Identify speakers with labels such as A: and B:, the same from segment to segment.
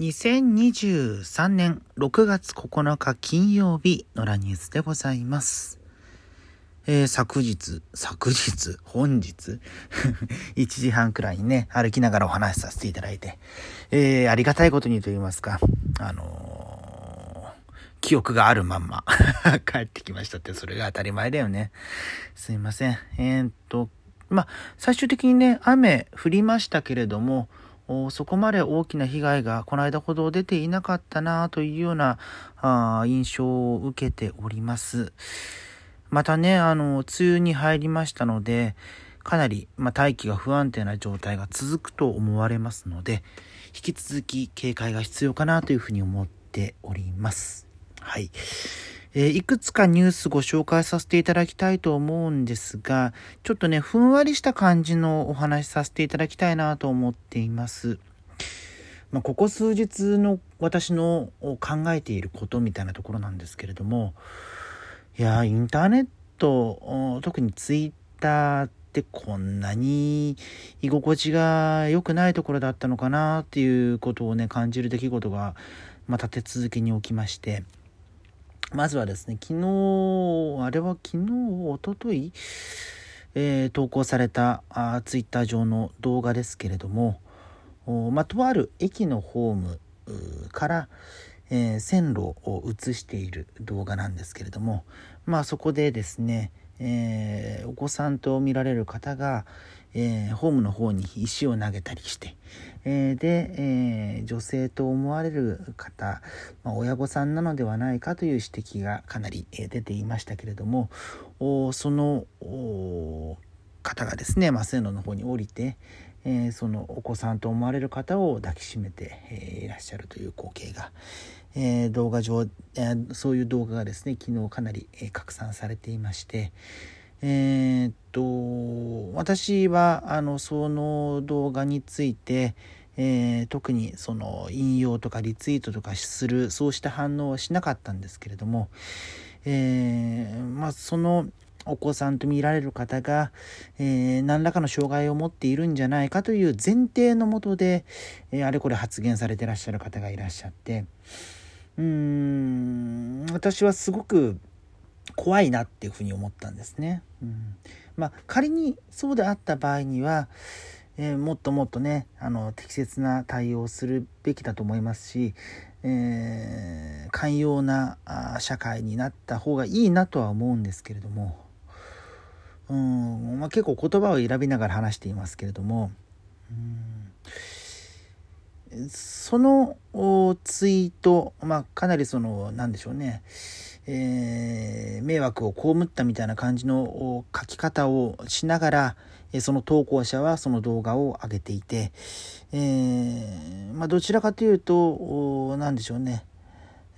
A: 2023年6月9日金曜日のラニュースでございます。えー、昨日、昨日、本日、1時半くらいにね、歩きながらお話しさせていただいて、えー、ありがたいことにと言いますか、あのー、記憶があるまんま 帰ってきましたって、それが当たり前だよね。すいません。えー、っと、まあ、最終的にね、雨降りましたけれども、そこまで大きな被害がこの間ほど出ていなかったなというようなあ印象を受けております。またね、あの、梅雨に入りましたので、かなり、まあ、大気が不安定な状態が続くと思われますので、引き続き警戒が必要かなというふうに思っております。はい。えー、いくつかニュースご紹介させていただきたいと思うんですが、ちょっとね、ふんわりした感じのお話しさせていただきたいなと思っています。まあ、ここ数日の私の考えていることみたいなところなんですけれども、いや、インターネット、特にツイッターってこんなに居心地が良くないところだったのかなっていうことをね、感じる出来事が、まあ、立て続けに起きまして、まずはですね、昨日、あれは昨日、おととい、えー、投稿されたあツイッター上の動画ですけれども、ま、とある駅のホームから、えー、線路を映している動画なんですけれども、まあ、そこでですね、えー、お子さんと見られる方が、えー、ホームの方に石を投げたりして、えー、で、えー、女性と思われる方、まあ、親御さんなのではないかという指摘がかなり、出ていましたけれどもその方がですね、まあ、線路の方に降りて、えー、そのお子さんと思われる方を抱きしめて、えー、いらっしゃるという光景が、えー、動画上、えそういう動画がですね昨日かなり、え拡散されていまして、えー、っと私はあのその動画について、えー、特にその引用とかリツイートとかするそうした反応はしなかったんですけれども、えー、まあ、そのお子さんと見られる方が、えー、何らかの障害を持っているんじゃないかという前提のもとで、えあれこれ発言されてらっしゃる方がいらっしゃってうーん私はすごく怖いなっていうふうに思ったんですね。うん、まあ仮にそうであった場合には、えー、もっともっとねあの適切な対応をするべきだと思いますし、えー、寛容な社会になった方がいいなとは思うんですけれどもうん、まあ、結構言葉を選びながら話していますけれどもうん。そのツイート、まあ、かなりその何でしょうね。えー、迷惑を被ったみたいな感じの書き方をしながら、その投稿者はその動画を上げていて、えー、まあ、どちらかというと、何でしょうね、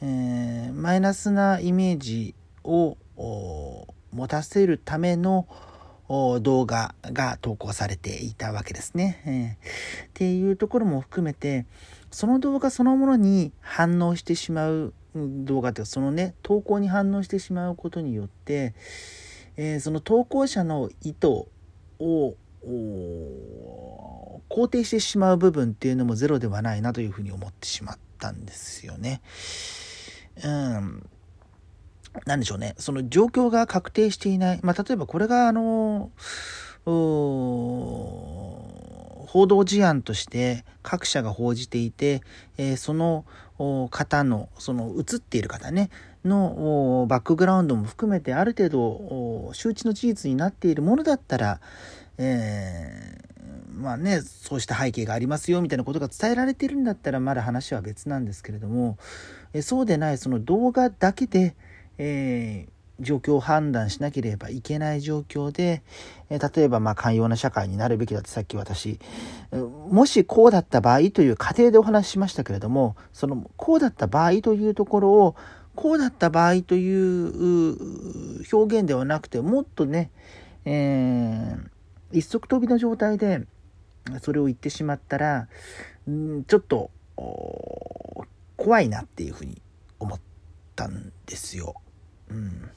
A: えー、マイナスなイメージを持たせるための動画が投稿されていたわけですね。えー、っていうところも含めて、その動画そのものに反応してしまう動画ってそのね投稿に反応してしまうことによって、えー、その投稿者の意図を肯定してしまう部分っていうのもゼロではないなというふうに思ってしまったんですよね。うん。なんでしょうね。その状況が確定していない。まあ、例えばこれがあの、報道事案として各社が報じていて、えー、その方の、その映っている方ね、のバックグラウンドも含めてある程度周知の事実になっているものだったら、えー、まあね、そうした背景がありますよみたいなことが伝えられているんだったらまだ話は別なんですけれども、えそうでないその動画だけで、えー状況を判断しなければいけない状況で、え例えばまあ寛容な社会になるべきだってさっき私、もしこうだった場合という過程でお話ししましたけれども、そのこうだった場合というところを、こうだった場合という表現ではなくて、もっとね、えー、一足飛びの状態でそれを言ってしまったら、んちょっと怖いなっていうふうに思ったんですよ。うん。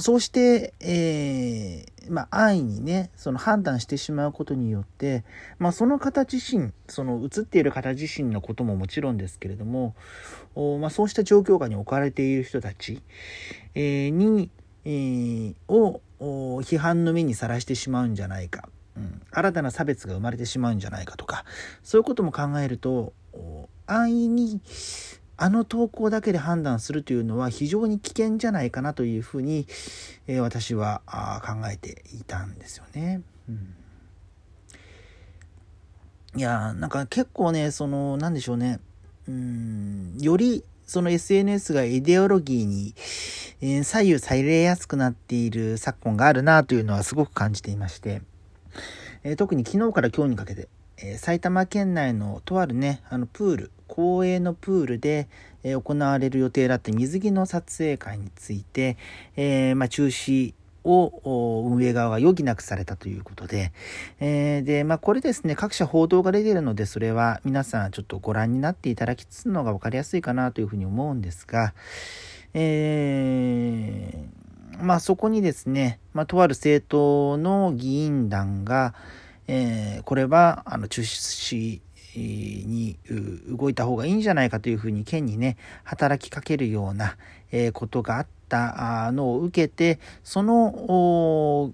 A: そうして、えー、まあ、安易にね、その判断してしまうことによって、まあ、その方自身、その映っている方自身のことももちろんですけれども、おまあ、そうした状況下に置かれている人たち、えー、に、えー、を批判の目にさらしてしまうんじゃないか、うん、新たな差別が生まれてしまうんじゃないかとか、そういうことも考えると、安易にあの投稿だけで判断するというのは非常に危険じゃないかなというふうに、えー、私は考えていたんですよね。うん、いやなんか結構ねその何でしょうね。うん。よりその SNS がイデオロギーに、えー、左右されやすくなっている昨今があるなというのはすごく感じていまして、えー、特に昨日から今日にかけて、え、埼玉県内のとあるねあのプール公営のプールで、え行われる予定だった水着の撮影会について、え、まあ、中止を運営側が余儀なくされたということで、えー、で、まあ、これですね、各社報道が出ているので、それは皆さんちょっとご覧になっていただきつつのが分かりやすいかなというふうに思うんですが、えー、まあ、そこにですね、まあ、とある政党の議員団が、えー、これは、あの、中止に動いた方がいいんじゃないかというふうに県にね働きかけるようなえことがあったのを受けてその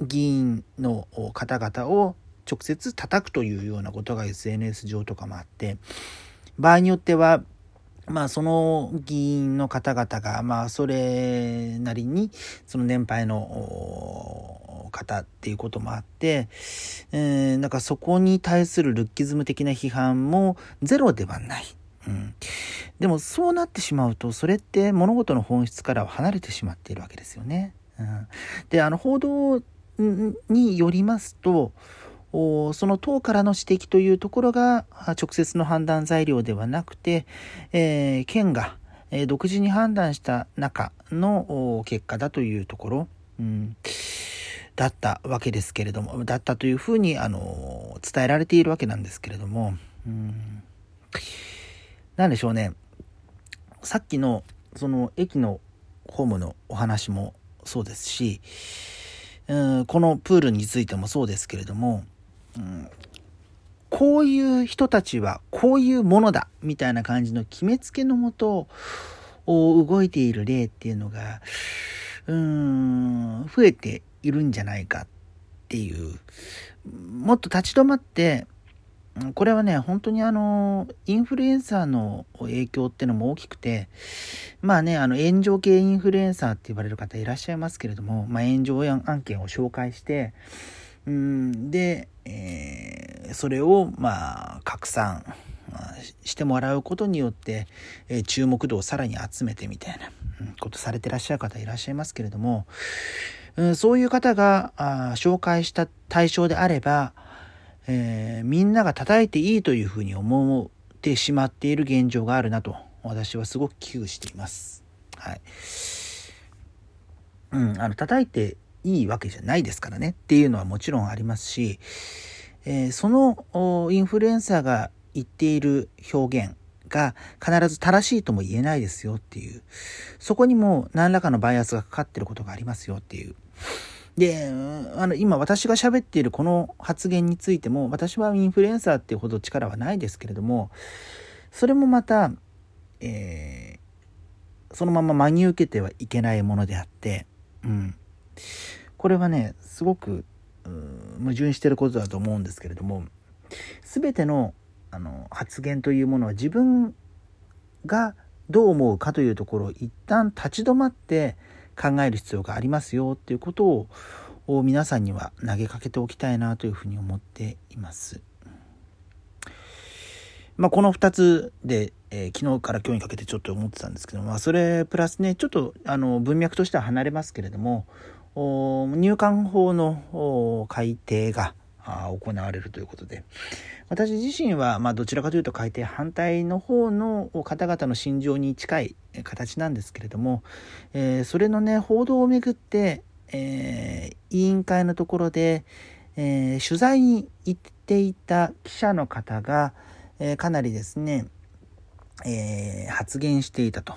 A: 議員の方々を直接叩くというようなことが SNS 上とかもあって場合によってはまあその議員の方々がまあそれなりにその年配の方っていうこともあって、えー、なんかそこに対するルッキズム的な批判もゼロではない。うん、でもそうなってしまうとそれって物事の本質からは離れてしまっているわけですよね。うん、であの報道によりますとその党からの指摘というところが直接の判断材料ではなくて、えー、県が独自に判断した中の結果だというところ、うんだったわけですけれども、だったというふうに、あの、伝えられているわけなんですけれども、うん、なんでしょうね。さっきの、その駅のホームのお話もそうですし、うん、このプールについてもそうですけれども、うん、こういう人たちはこういうものだみたいな感じの決めつけのもとを動いている例っていうのが、うーん、増えているんじゃないかっていう、もっと立ち止まって、これはね、本当にあの、インフルエンサーの影響っていうのも大きくて、まあね、あの、炎上系インフルエンサーって言われる方いらっしゃいますけれども、まあ、炎上案件を紹介して、うんで、えー、それを、まあ、拡散してもらうことによって、えー、注目度をさらに集めてみたいなことされてらっしゃる方いらっしゃいますけれども、うん、そういう方があ紹介した対象であれば、えー、みんなが叩いていいというふうに思ってしまっている現状があるなと私はすごく危惧しています。はい。うん、あの叩いていいわけじゃないですからねっていうのはもちろんありますし、えー、そのインフルエンサーが言っている表現が必ず正しいとも言えないですよっていう、そこにも何らかのバイアスがかかってることがありますよっていう。で、あの、今私が喋っているこの発言についても、私はインフルエンサーっていうほど力はないですけれども、それもまた、えー、そのまま真に受けてはいけないものであって、うん。これはね、すごく、矛盾してることだと思うんですけれども、全てのあの発言というものは自分がどう思うかというところを一旦立ち止まって考える必要がありますよっていうことを皆さんには投げかけておきたいなというふうに思っています。まあ、この2つで、えー、昨日から今日にかけてちょっと思ってたんですけど、まあ、それプラスねちょっとあの文脈としては離れますけれども入管法の改定が行われるということで私自身はまどちらかというと改定反対の方の方々の心情に近い形なんですけれども、えー、それのね報道をめぐって、えー、委員会のところで、えー、取材に行っていた記者の方が、えかなりですねえ、発言していたと。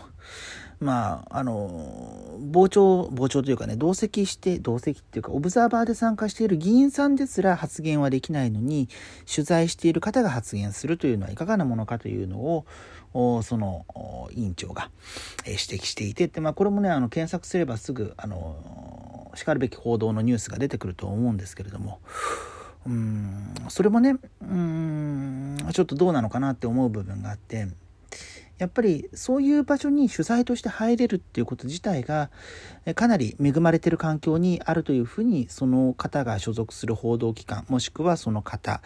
A: まあ、あの、傍聴、傍聴というかね、同席して、同席っていうか、オブザーバーで参加している議員さんですら発言はできないのに、取材している方が発言するというのはいかがなものかというのを、その委員長が指摘していて、でまあ、これもね、あの検索すればすぐ、あの、しかるべき報道のニュースが出てくると思うんですけれども、うんそれもねうんちょっとどうなのかなって思う部分があってやっぱりそういう場所に取材として入れるっていうこと自体がかなり恵まれてる環境にあるというふうにその方が所属する報道機関もしくはその方、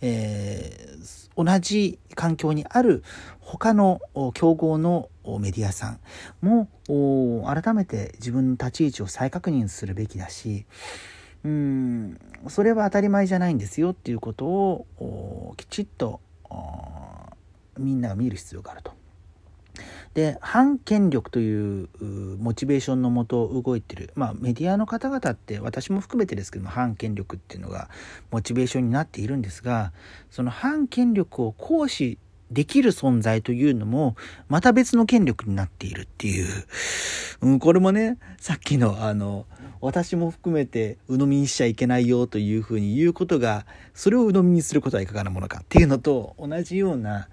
A: えー、同じ環境にある他の競合のメディアさんも改めて自分の立ち位置を再確認するべきだしうんそれは当たり前じゃないんですよっていうことをきちっとみんなが見る必要があると。で反権力というモチベーションのもと動いてる、まあ、メディアの方々って私も含めてですけども反権力っていうのがモチベーションになっているんですがその反権力を行使できる存在というのも、また別の権力になっているっていう。うん、これもね、さっきのあの、私も含めて鵜呑みにしちゃいけないよというふうに言うことが、それを鵜呑みにすることはいかがなものかっていうのと同じような、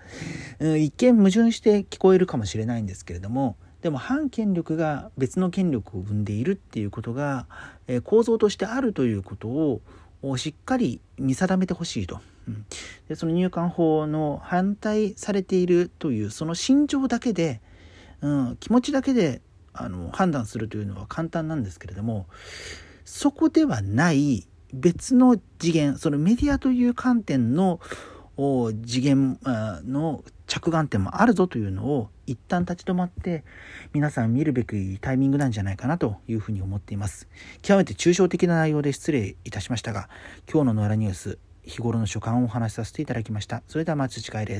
A: 一見矛盾して聞こえるかもしれないんですけれども、でも反権力が別の権力を生んでいるっていうことが、構造としてあるということをしっかり見定めてほしいと。でその入管法の反対されているというその心情だけで、うん、気持ちだけであの判断するというのは簡単なんですけれどもそこではない別の次元そのメディアという観点の次元の着眼点もあるぞというのを一旦立ち止まって皆さん見るべきタイミングなんじゃないかなというふうに思っています。極めて抽象的な内容で失礼いたしましたが今日の野良ニュース日頃の所感をお話しさせていただきました。それではまた次回です。